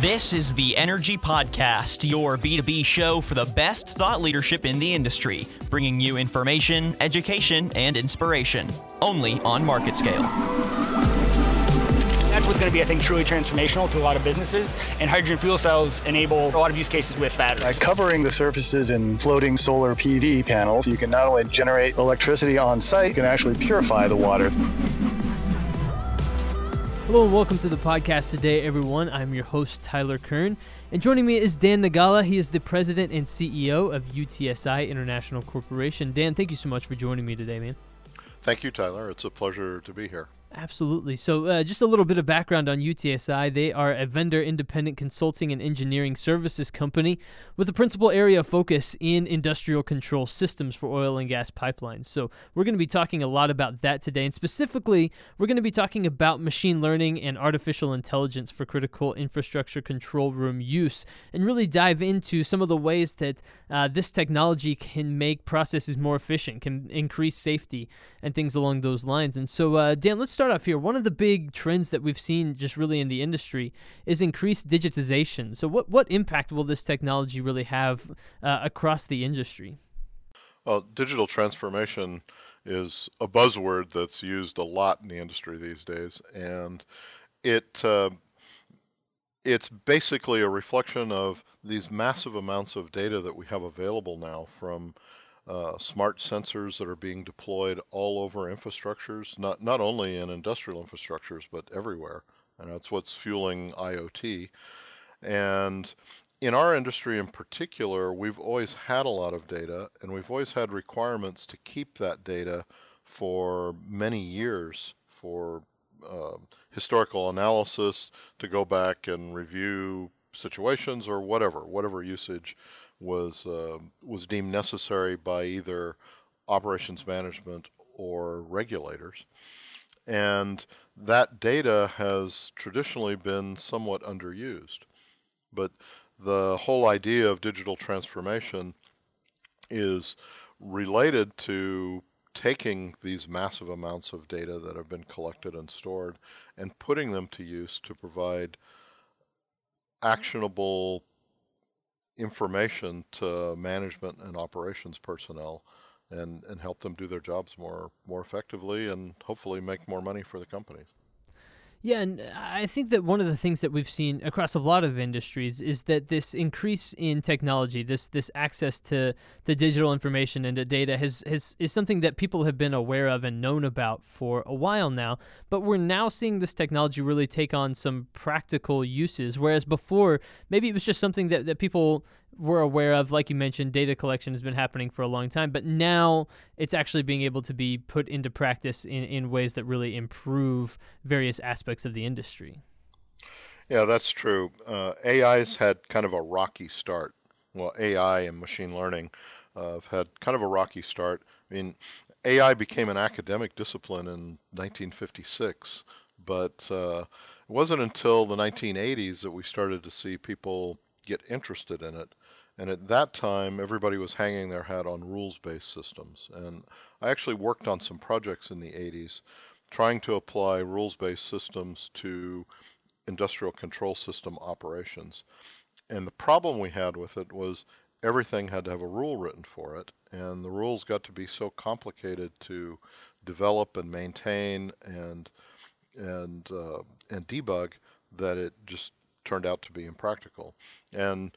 This is the Energy Podcast, your B2B show for the best thought leadership in the industry, bringing you information, education, and inspiration, only on MarketScale. That's what's going to be, I think, truly transformational to a lot of businesses. And hydrogen fuel cells enable a lot of use cases with batteries. By covering the surfaces in floating solar PV panels, you can not only generate electricity on site, you can actually purify the water. Hello and welcome to the podcast today, everyone. I'm your host, Tyler Kern. And joining me is Dan Nagala. He is the president and CEO of UTSI International Corporation. Dan, thank you so much for joining me today, man. Thank you, Tyler. It's a pleasure to be here. Absolutely. So, uh, just a little bit of background on UTSI. They are a vendor independent consulting and engineering services company with a principal area of focus in industrial control systems for oil and gas pipelines. So, we're going to be talking a lot about that today. And specifically, we're going to be talking about machine learning and artificial intelligence for critical infrastructure control room use and really dive into some of the ways that uh, this technology can make processes more efficient, can increase safety, and things along those lines. And so, uh, Dan, let's start off here. One of the big trends that we've seen just really in the industry is increased digitization. So, what, what impact will this technology really have uh, across the industry? Well, digital transformation is a buzzword that's used a lot in the industry these days, and it uh, it's basically a reflection of these massive amounts of data that we have available now from uh, smart sensors that are being deployed all over infrastructures, not not only in industrial infrastructures but everywhere, and that's what's fueling IoT. And in our industry in particular, we've always had a lot of data, and we've always had requirements to keep that data for many years for uh, historical analysis, to go back and review situations or whatever, whatever usage was uh, was deemed necessary by either operations management or regulators. And that data has traditionally been somewhat underused. But the whole idea of digital transformation is related to taking these massive amounts of data that have been collected and stored and putting them to use to provide actionable information to management and operations personnel and, and help them do their jobs more more effectively and hopefully make more money for the companies. Yeah, and uh, I think that one of the things that we've seen across a lot of industries is that this increase in technology, this this access to the digital information and to data has, has is something that people have been aware of and known about for a while now. But we're now seeing this technology really take on some practical uses, whereas before maybe it was just something that, that people we're aware of, like you mentioned, data collection has been happening for a long time, but now it's actually being able to be put into practice in, in ways that really improve various aspects of the industry. Yeah, that's true. Uh, AI's had kind of a rocky start. Well, AI and machine learning uh, have had kind of a rocky start. I mean, AI became an academic discipline in 1956, but uh, it wasn't until the 1980s that we started to see people get interested in it. And at that time, everybody was hanging their hat on rules-based systems. And I actually worked on some projects in the 80s trying to apply rules-based systems to industrial control system operations. And the problem we had with it was everything had to have a rule written for it. And the rules got to be so complicated to develop and maintain and and uh, and debug that it just turned out to be impractical. And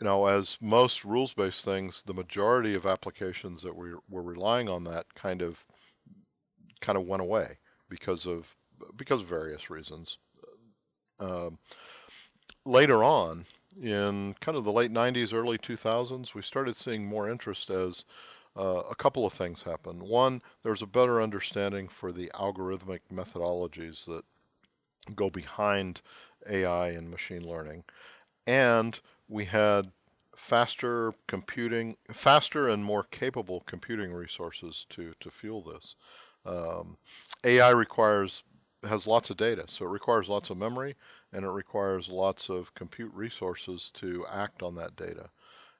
you know, as most rules-based things, the majority of applications that we were relying on that kind of kind of went away because of because of various reasons. Um, later on, in kind of the late 90s, early 2000s, we started seeing more interest as uh, a couple of things happened. One, there was a better understanding for the algorithmic methodologies that go behind AI and machine learning. And we had faster computing, faster and more capable computing resources to, to fuel this. Um, AI requires, has lots of data, so it requires lots of memory and it requires lots of compute resources to act on that data.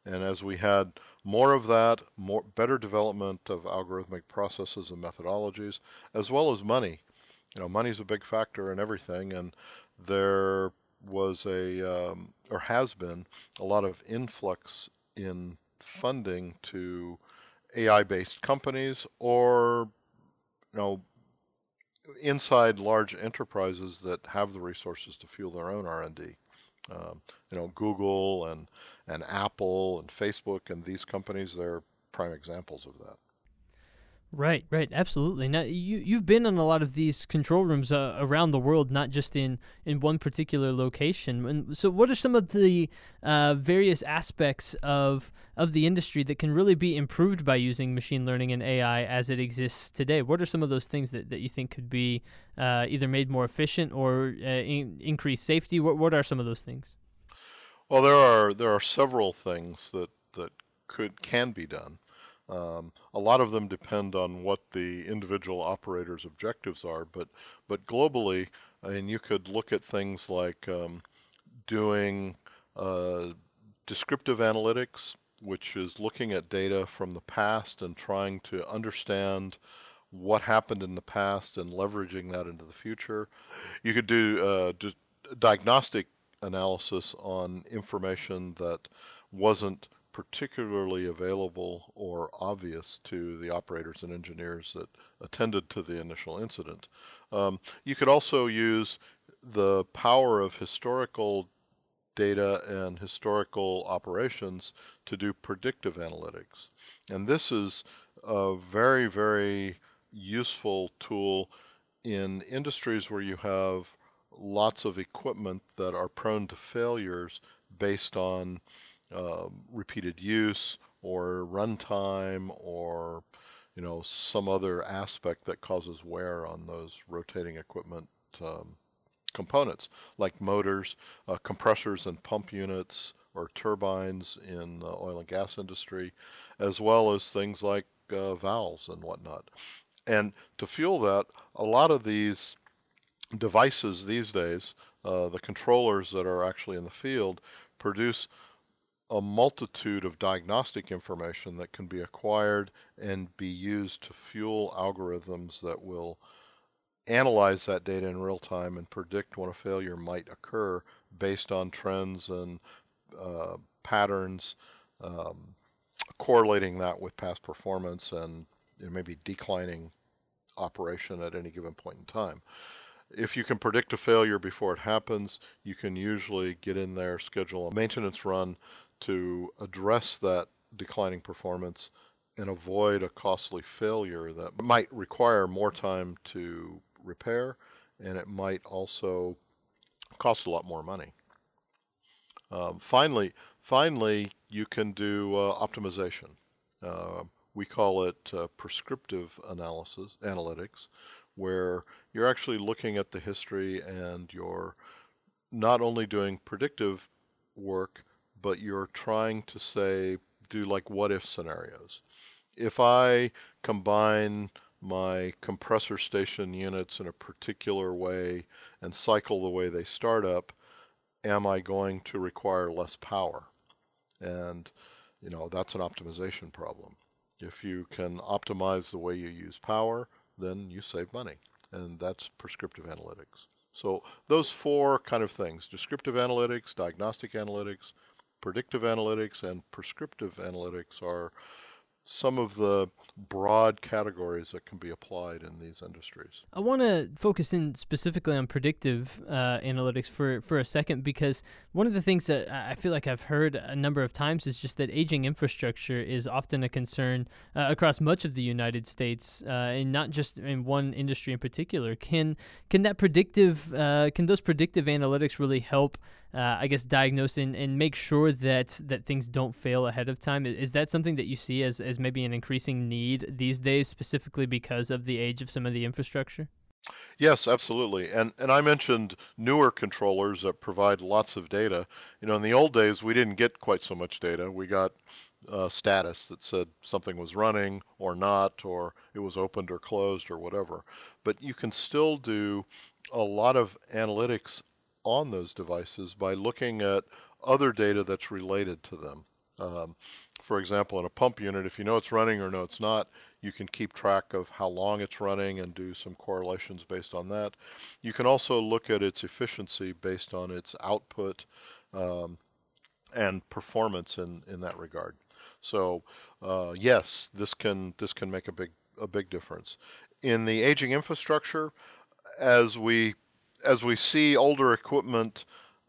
And as we had more of that, more better development of algorithmic processes and methodologies, as well as money. You know, money is a big factor in everything, and there was a um, or has been a lot of influx in funding to AI-based companies or you know inside large enterprises that have the resources to fuel their own R&D. Um, you know, Google and and Apple and Facebook and these companies, they're prime examples of that. Right, right, absolutely. Now you you've been in a lot of these control rooms uh, around the world, not just in in one particular location. And so, what are some of the uh, various aspects of of the industry that can really be improved by using machine learning and AI as it exists today? What are some of those things that, that you think could be uh, either made more efficient or uh, in, increase safety? What what are some of those things? Well, there are there are several things that that could can be done. Um, a lot of them depend on what the individual operator's objectives are, but but globally, I mean, you could look at things like um, doing uh, descriptive analytics, which is looking at data from the past and trying to understand what happened in the past and leveraging that into the future. You could do uh, diagnostic analysis on information that wasn't particularly available or obvious to the operators and engineers that attended to the initial incident. Um, you could also use the power of historical data and historical operations to do predictive analytics. And this is a very, very useful tool in industries where you have lots of equipment that are prone to failures based on um, repeated use or runtime or you know some other aspect that causes wear on those rotating equipment um, components like motors, uh, compressors and pump units or turbines in the oil and gas industry, as well as things like uh, valves and whatnot. And to fuel that, a lot of these devices these days, uh, the controllers that are actually in the field, produce a multitude of diagnostic information that can be acquired and be used to fuel algorithms that will analyze that data in real time and predict when a failure might occur based on trends and uh, patterns, um, correlating that with past performance and maybe declining operation at any given point in time. If you can predict a failure before it happens, you can usually get in there, schedule a maintenance run to address that declining performance and avoid a costly failure that might require more time to repair and it might also cost a lot more money. Um, finally, finally, you can do uh, optimization. Uh, we call it uh, prescriptive analysis analytics, where you're actually looking at the history and you're not only doing predictive work, but you're trying to say, do like what if scenarios. If I combine my compressor station units in a particular way and cycle the way they start up, am I going to require less power? And, you know, that's an optimization problem. If you can optimize the way you use power, then you save money. And that's prescriptive analytics. So those four kind of things, descriptive analytics, diagnostic analytics, predictive analytics and prescriptive analytics are some of the broad categories that can be applied in these industries. I want to focus in specifically on predictive uh, analytics for, for a second because one of the things that I feel like I've heard a number of times is just that aging infrastructure is often a concern uh, across much of the United States uh, and not just in one industry in particular. Can can that predictive uh, can those predictive analytics really help? Uh, I guess diagnose and, and make sure that that things don't fail ahead of time. Is that something that you see as, as maybe an increasing need these days, specifically because of the age of some of the infrastructure? Yes, absolutely. And and I mentioned newer controllers that provide lots of data. You know, in the old days, we didn't get quite so much data. We got uh, status that said something was running or not, or it was opened or closed or whatever. But you can still do a lot of analytics on those devices by looking at other data that's related to them. Um, for example, in a pump unit, if you know it's running or know it's not, you can keep track of how long it's running and do some correlations based on that. You can also look at its efficiency based on its output um, and performance in, in that regard. So uh, yes, this can this can make a big a big difference. In the aging infrastructure, as we as we see older equipment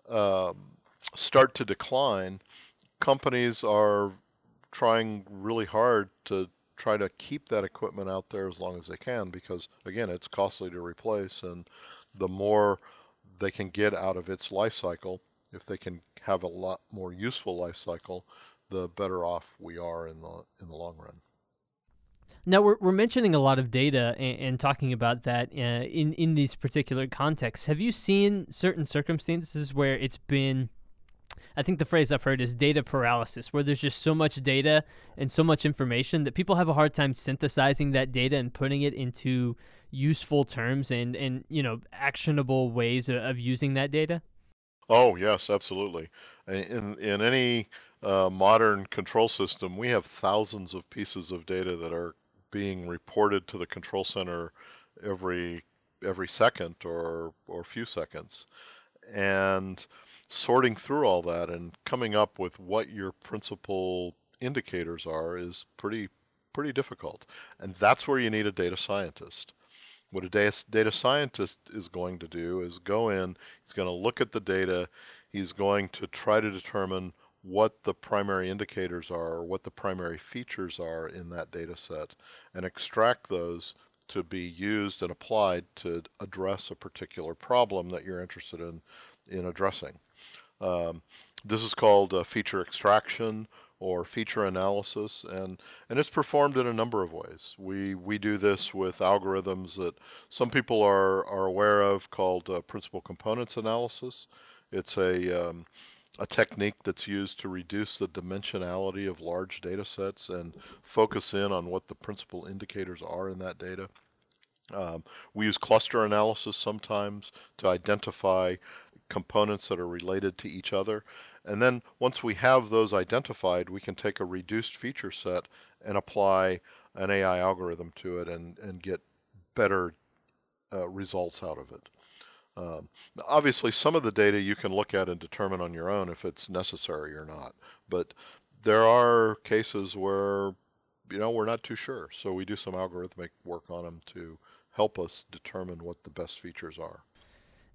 uh, start to decline, companies are trying really hard to try to keep that equipment out there as long as they can because again it's costly to replace and the more they can get out of its life cycle if they can have a lot more useful life cycle the better off we are in the in the long run now we're, we're mentioning a lot of data and, and talking about that uh, in in these particular contexts. Have you seen certain circumstances where it's been I think the phrase I've heard is data paralysis, where there's just so much data and so much information that people have a hard time synthesizing that data and putting it into useful terms and, and you know actionable ways of, using that data. Oh yes, absolutely. In in any uh, modern control system, we have thousands of pieces of data that are being reported to the control center every every second or or few seconds, and sorting through all that and coming up with what your principal indicators are is pretty pretty difficult. And that's where you need a data scientist. What a data, data scientist is going to do is go in, he's going to look at the data, he's going to try to determine what the primary indicators are, or what the primary features are in that data set, and extract those to be used and applied to address a particular problem that you're interested in in addressing. Um, this is called uh, feature extraction or feature analysis, and, and it's performed in a number of ways. We, we do this with algorithms that some people are, are aware of called uh, principal components analysis. It's a, um, a technique that's used to reduce the dimensionality of large data sets and focus in on what the principal indicators are in that data. Um, we use cluster analysis sometimes to identify components that are related to each other. And then once we have those identified, we can take a reduced feature set and apply an AI algorithm to it and, and get better uh, results out of it. Um, obviously, some of the data you can look at and determine on your own if it's necessary or not. But there are cases where, you know, we're not too sure. So we do some algorithmic work on them to help us determine what the best features are.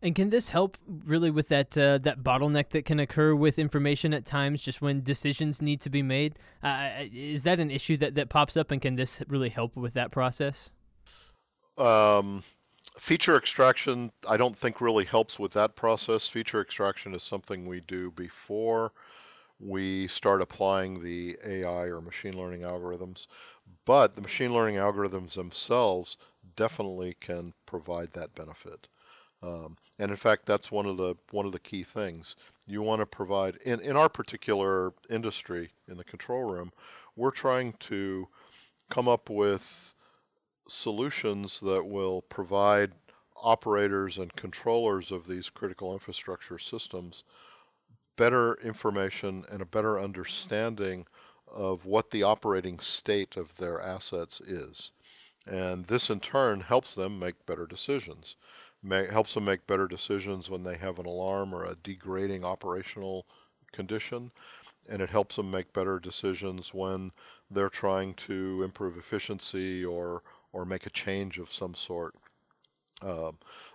And can this help really with that uh, that bottleneck that can occur with information at times, just when decisions need to be made? Uh, is that an issue that, that pops up, and can this really help with that process? Um, feature extraction, I don't think really helps with that process. Feature extraction is something we do before we start applying the AI or machine learning algorithms. But the machine learning algorithms themselves definitely can provide that benefit. Um, and in fact, that's one of the one of the key things. You want to provide in, in our particular industry in the control room, we're trying to come up with solutions that will provide operators and controllers of these critical infrastructure systems better information and a better understanding of what the operating state of their assets is. And this in turn helps them make better decisions helps them make better decisions when they have an alarm or a degrading operational condition, and it helps them make better decisions when they're trying to improve efficiency or or make a change of some sort. Uh,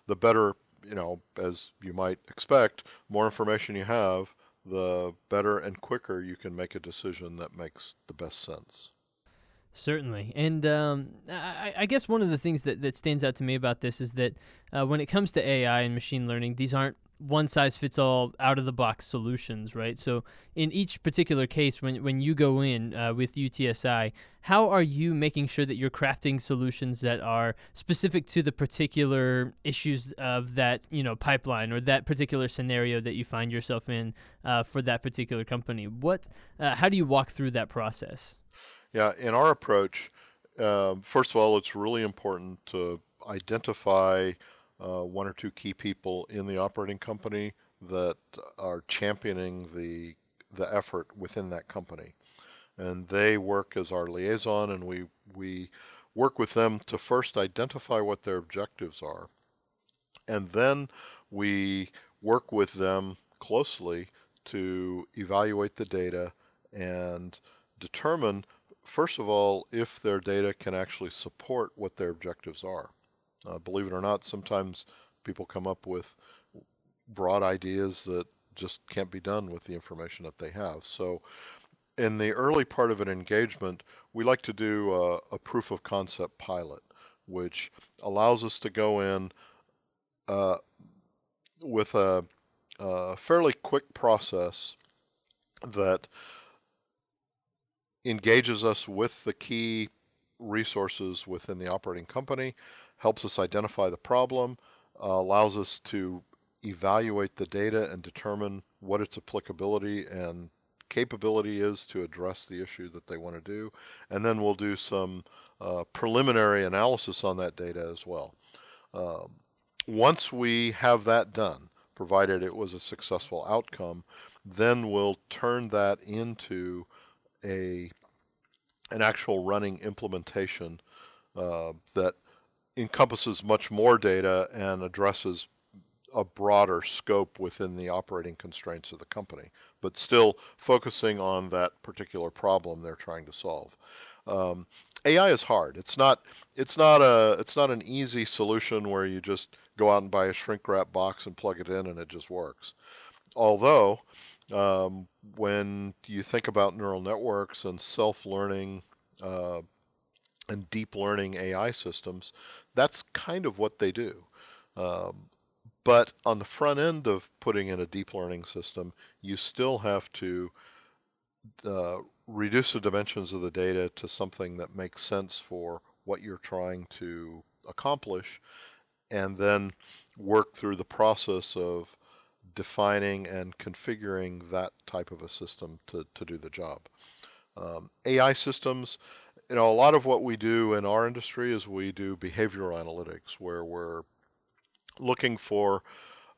the better, you know, as you might expect, more information you have, the better and quicker you can make a decision that makes the best sense. Certainly. And um, I, I, guess one of the things that, that stands out to me about this is that uh, when it comes to AI and machine learning, these aren't one size fits all out of the box solutions, right? So in each particular case, when, when you go in uh, with UTSI, how are you making sure that you're crafting solutions that are specific to the particular issues of that you know pipeline or that particular scenario that you find yourself in uh, for that particular company? What, uh, how do you walk through that process? Yeah, in our approach, uh, first of all, it's really important to identify uh, one or two key people in the operating company that are championing the the effort within that company. And they work as our liaison, and we, we work with them to first identify what their objectives are. And then we work with them closely to evaluate the data and determine, first of all, if their data can actually support what their objectives are. Uh, believe it or not, sometimes people come up with broad ideas that just can't be done with the information that they have. So in the early part of an engagement, we like to do a, a proof of concept pilot, which allows us to go in uh, with a, a fairly quick process that engages us with the key resources within the operating company, helps us identify the problem, uh, allows us to evaluate the data and determine what its applicability and capability is to address the issue that they want to do. And then we'll do some uh, preliminary analysis on that data as well. Um, once we have that done, provided it was a successful outcome, then we'll turn that into a an actual running implementation uh, that encompasses much more data and addresses a broader scope within the operating constraints of the company, but still focusing on that particular problem they're trying to solve. Um, AI is hard. It's not. It's not a. It's not an easy solution where you just go out and buy a shrink wrap box and plug it in and it just works. Although, um, when you think about neural networks and self-learning uh, and deep learning AI systems, that's kind of what they do. Um, but on the front end of putting in a deep learning system, you still have to uh, reduce the dimensions of the data to something that makes sense for what you're trying to accomplish, and then work through the process of defining and configuring that type of a system to, to do the job. Um, AI systems, you know, a lot of what we do in our industry is we do behavioral analytics, where we're looking for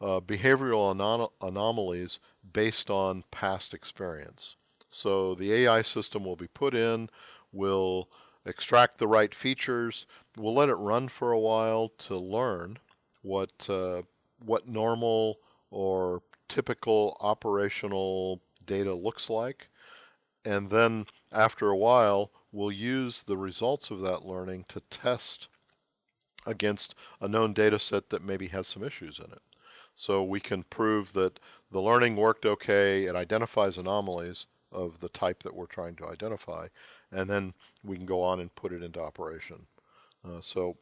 uh, behavioral anom anomalies based on past experience. So the AI system will be put in, will extract the right features, we'll let it run for a while to learn what uh, what normal or typical operational data looks like. And then after a while, we'll use the results of that learning to test against a known data set that maybe has some issues in it. So we can prove that the learning worked okay, it identifies anomalies of the type that we're trying to identify, and then we can go on and put it into operation. Uh, so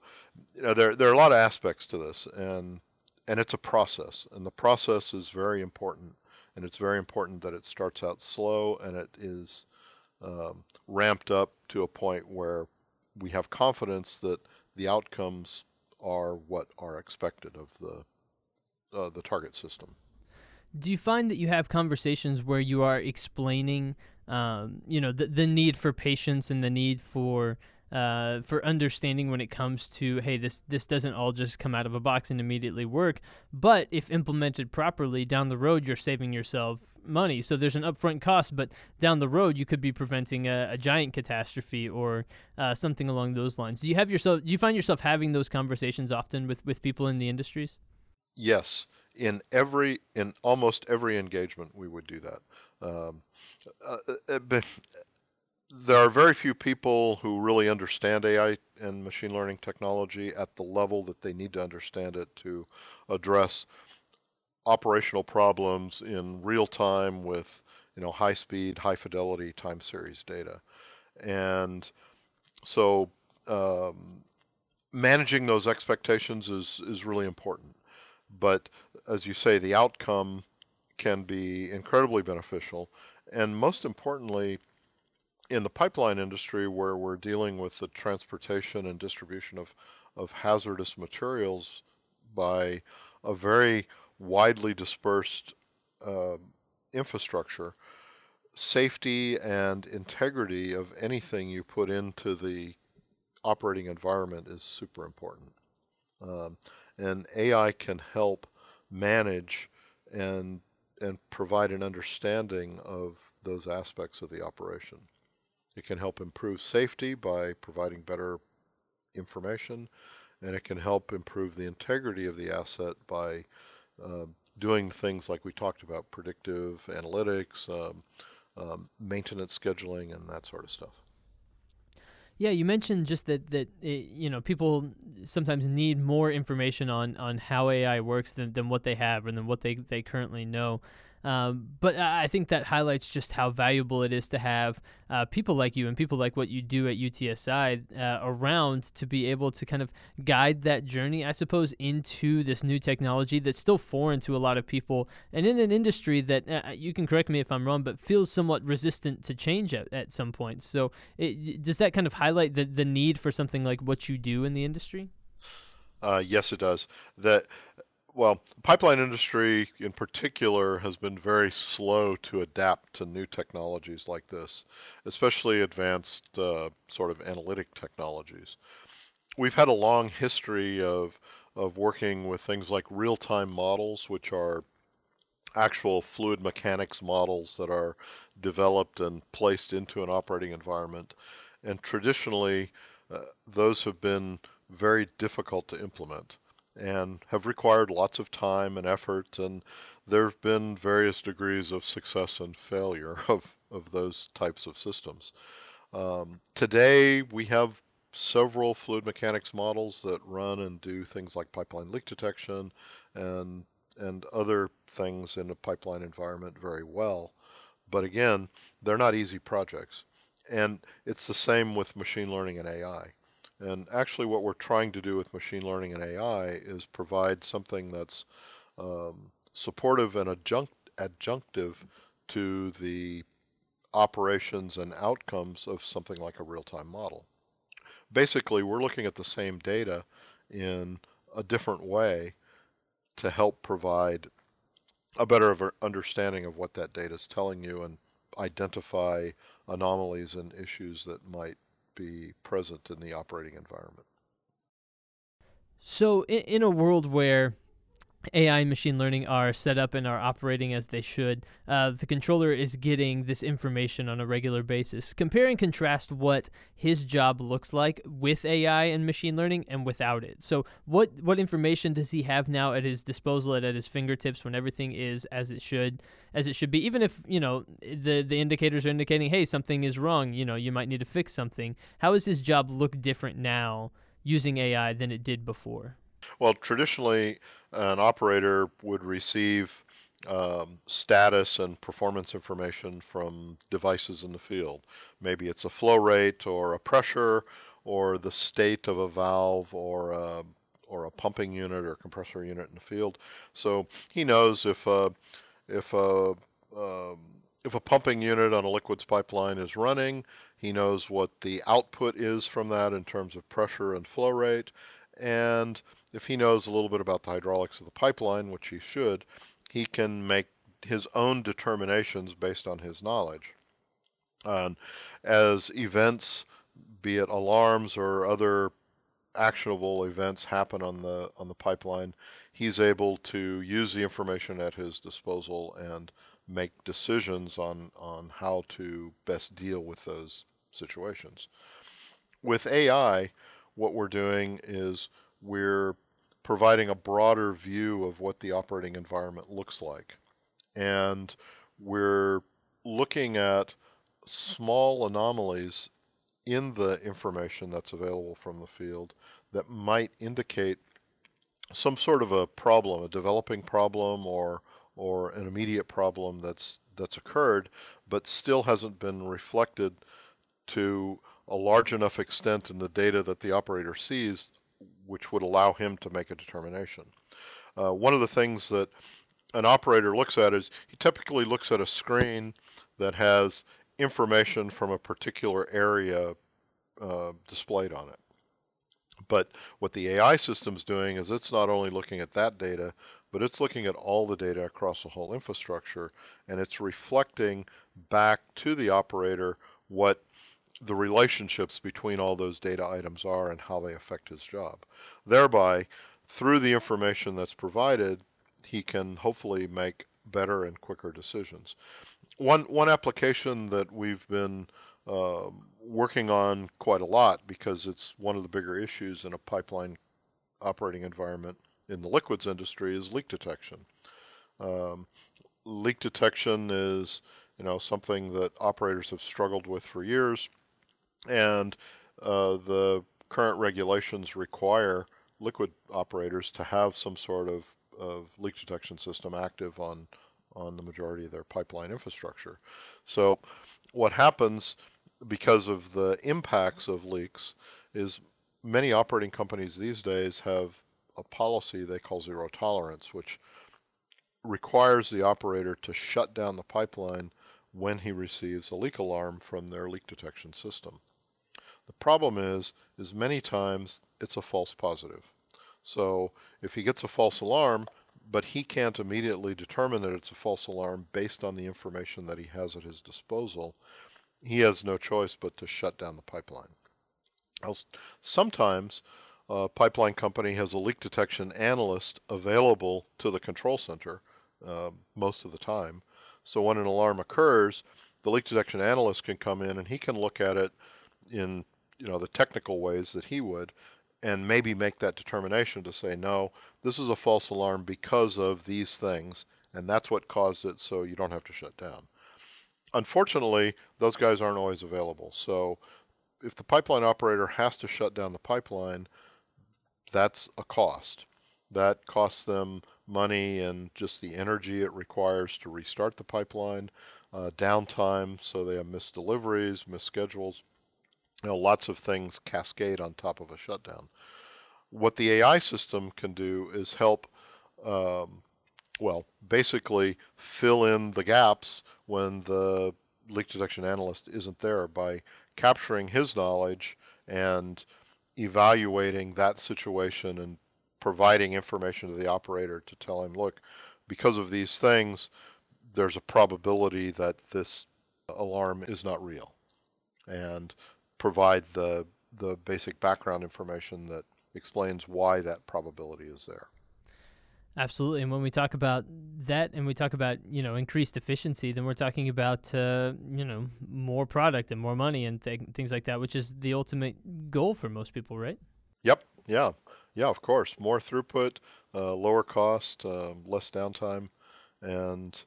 you know, there, there are a lot of aspects to this, and, and it's a process, and the process is very important, and it's very important that it starts out slow and it is um, ramped up to a point where we have confidence that the outcomes are what are expected of the uh, the target system. Do you find that you have conversations where you are explaining, um, you know, the the need for patience and the need for uh, for understanding when it comes to hey this this doesn't all just come out of a box and immediately work. But if implemented properly down the road you're saving yourself money. So there's an upfront cost but down the road you could be preventing a, a giant catastrophe or uh, something along those lines. Do you have yourself do you find yourself having those conversations often with with people in the industries? Yes. In every in almost every engagement we would do that. Um, uh, uh there are very few people who really understand AI and machine learning technology at the level that they need to understand it to address operational problems in real time with you know high speed, high fidelity time series data. And so um, managing those expectations is, is really important. But as you say, the outcome can be incredibly beneficial. And most importantly, in the pipeline industry where we're dealing with the transportation and distribution of, of hazardous materials by a very widely dispersed uh, infrastructure, safety and integrity of anything you put into the operating environment is super important. Um, and AI can help manage and and provide an understanding of those aspects of the operation. It can help improve safety by providing better information, and it can help improve the integrity of the asset by uh, doing things like we talked about, predictive analytics, um, um, maintenance scheduling, and that sort of stuff. Yeah, you mentioned just that that it, you know people sometimes need more information on on how AI works than, than what they have and than what they they currently know. Um, but I think that highlights just how valuable it is to have uh, people like you and people like what you do at UTSI uh, around to be able to kind of guide that journey, I suppose, into this new technology that's still foreign to a lot of people and in an industry that, uh, you can correct me if I'm wrong, but feels somewhat resistant to change at, at some point. So it, does that kind of highlight the, the need for something like what you do in the industry? Uh, yes, it does. That well, the pipeline industry in particular has been very slow to adapt to new technologies like this, especially advanced uh, sort of analytic technologies. We've had a long history of of working with things like real-time models, which are actual fluid mechanics models that are developed and placed into an operating environment. And traditionally, uh, those have been very difficult to implement and have required lots of time and effort and there have been various degrees of success and failure of, of those types of systems. Um, today we have several fluid mechanics models that run and do things like pipeline leak detection and and other things in a pipeline environment very well. But again, they're not easy projects. And it's the same with machine learning and AI. And actually, what we're trying to do with machine learning and AI is provide something that's um, supportive and adjunct, adjunctive to the operations and outcomes of something like a real-time model. Basically, we're looking at the same data in a different way to help provide a better understanding of what that data is telling you and identify anomalies and issues that might be present in the operating environment. So, in, in a world where AI and machine learning are set up and are operating as they should. Uh, the controller is getting this information on a regular basis. Compare and contrast what his job looks like with AI and machine learning and without it. So, what what information does he have now at his disposal, at, at his fingertips, when everything is as it should, as it should be? Even if you know the the indicators are indicating, hey, something is wrong. You know, you might need to fix something. How does his job look different now using AI than it did before? Well, traditionally, an operator would receive um, status and performance information from devices in the field. Maybe it's a flow rate or a pressure or the state of a valve or a, or a pumping unit or compressor unit in the field. So he knows if a, if a um, if a pumping unit on a liquids pipeline is running, he knows what the output is from that in terms of pressure and flow rate, and if he knows a little bit about the hydraulics of the pipeline, which he should, he can make his own determinations based on his knowledge. And as events, be it alarms or other actionable events happen on the on the pipeline, he's able to use the information at his disposal and make decisions on on how to best deal with those situations. With AI, what we're doing is we're providing a broader view of what the operating environment looks like. And we're looking at small anomalies in the information that's available from the field that might indicate some sort of a problem, a developing problem or or an immediate problem that's that's occurred but still hasn't been reflected to a large enough extent in the data that the operator sees which would allow him to make a determination. Uh, one of the things that an operator looks at is he typically looks at a screen that has information from a particular area uh, displayed on it. But what the AI system is doing is it's not only looking at that data, but it's looking at all the data across the whole infrastructure, and it's reflecting back to the operator what the relationships between all those data items are and how they affect his job. Thereby, through the information that's provided, he can hopefully make better and quicker decisions. One one application that we've been uh, working on quite a lot because it's one of the bigger issues in a pipeline operating environment in the liquids industry is leak detection. Um, leak detection is you know something that operators have struggled with for years, and uh, the current regulations require liquid operators to have some sort of, of leak detection system active on on the majority of their pipeline infrastructure. So what happens because of the impacts of leaks is many operating companies these days have a policy they call zero tolerance, which requires the operator to shut down the pipeline when he receives a leak alarm from their leak detection system. The problem is, is many times it's a false positive. So if he gets a false alarm, but he can't immediately determine that it's a false alarm based on the information that he has at his disposal, he has no choice but to shut down the pipeline. Sometimes a pipeline company has a leak detection analyst available to the control center uh, most of the time. So when an alarm occurs, the leak detection analyst can come in and he can look at it in you know the technical ways that he would and maybe make that determination to say no this is a false alarm because of these things and that's what caused it so you don't have to shut down. Unfortunately those guys aren't always available so if the pipeline operator has to shut down the pipeline that's a cost. That costs them money and just the energy it requires to restart the pipeline uh, downtime so they have missed deliveries missed schedules you know, lots of things cascade on top of a shutdown. What the AI system can do is help, um, well, basically fill in the gaps when the leak detection analyst isn't there by capturing his knowledge and evaluating that situation and providing information to the operator to tell him, look, because of these things, there's a probability that this alarm is not real. And provide the the basic background information that explains why that probability is there. Absolutely, and when we talk about that, and we talk about you know increased efficiency, then we're talking about uh, you know more product and more money and th- things like that, which is the ultimate goal for most people, right? Yep. Yeah. Yeah. Of course, more throughput, uh, lower cost, uh, less downtime, and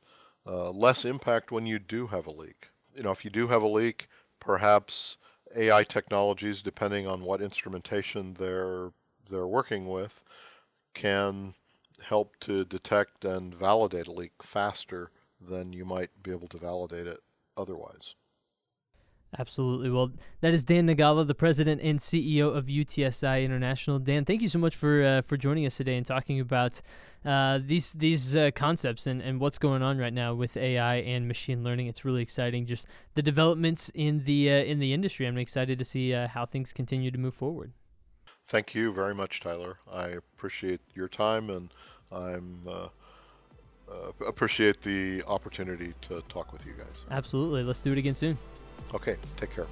uh, less impact when you do have a leak. You know, if you do have a leak, perhaps AI technologies, depending on what instrumentation they're they're working with, can help to detect and validate a leak faster than you might be able to validate it otherwise. Absolutely. Well, that is Dan Nagala, the president and CEO of UTSI International. Dan, thank you so much for uh, for joining us today and talking about uh, these these uh, concepts and, and what's going on right now with AI and machine learning. It's really exciting. Just the developments in the uh, in the industry. I'm excited to see uh, how things continue to move forward. Thank you very much, Tyler. I appreciate your time and I'm uh, appreciate the opportunity to talk with you guys. Absolutely. Let's do it again soon. Okay, take care.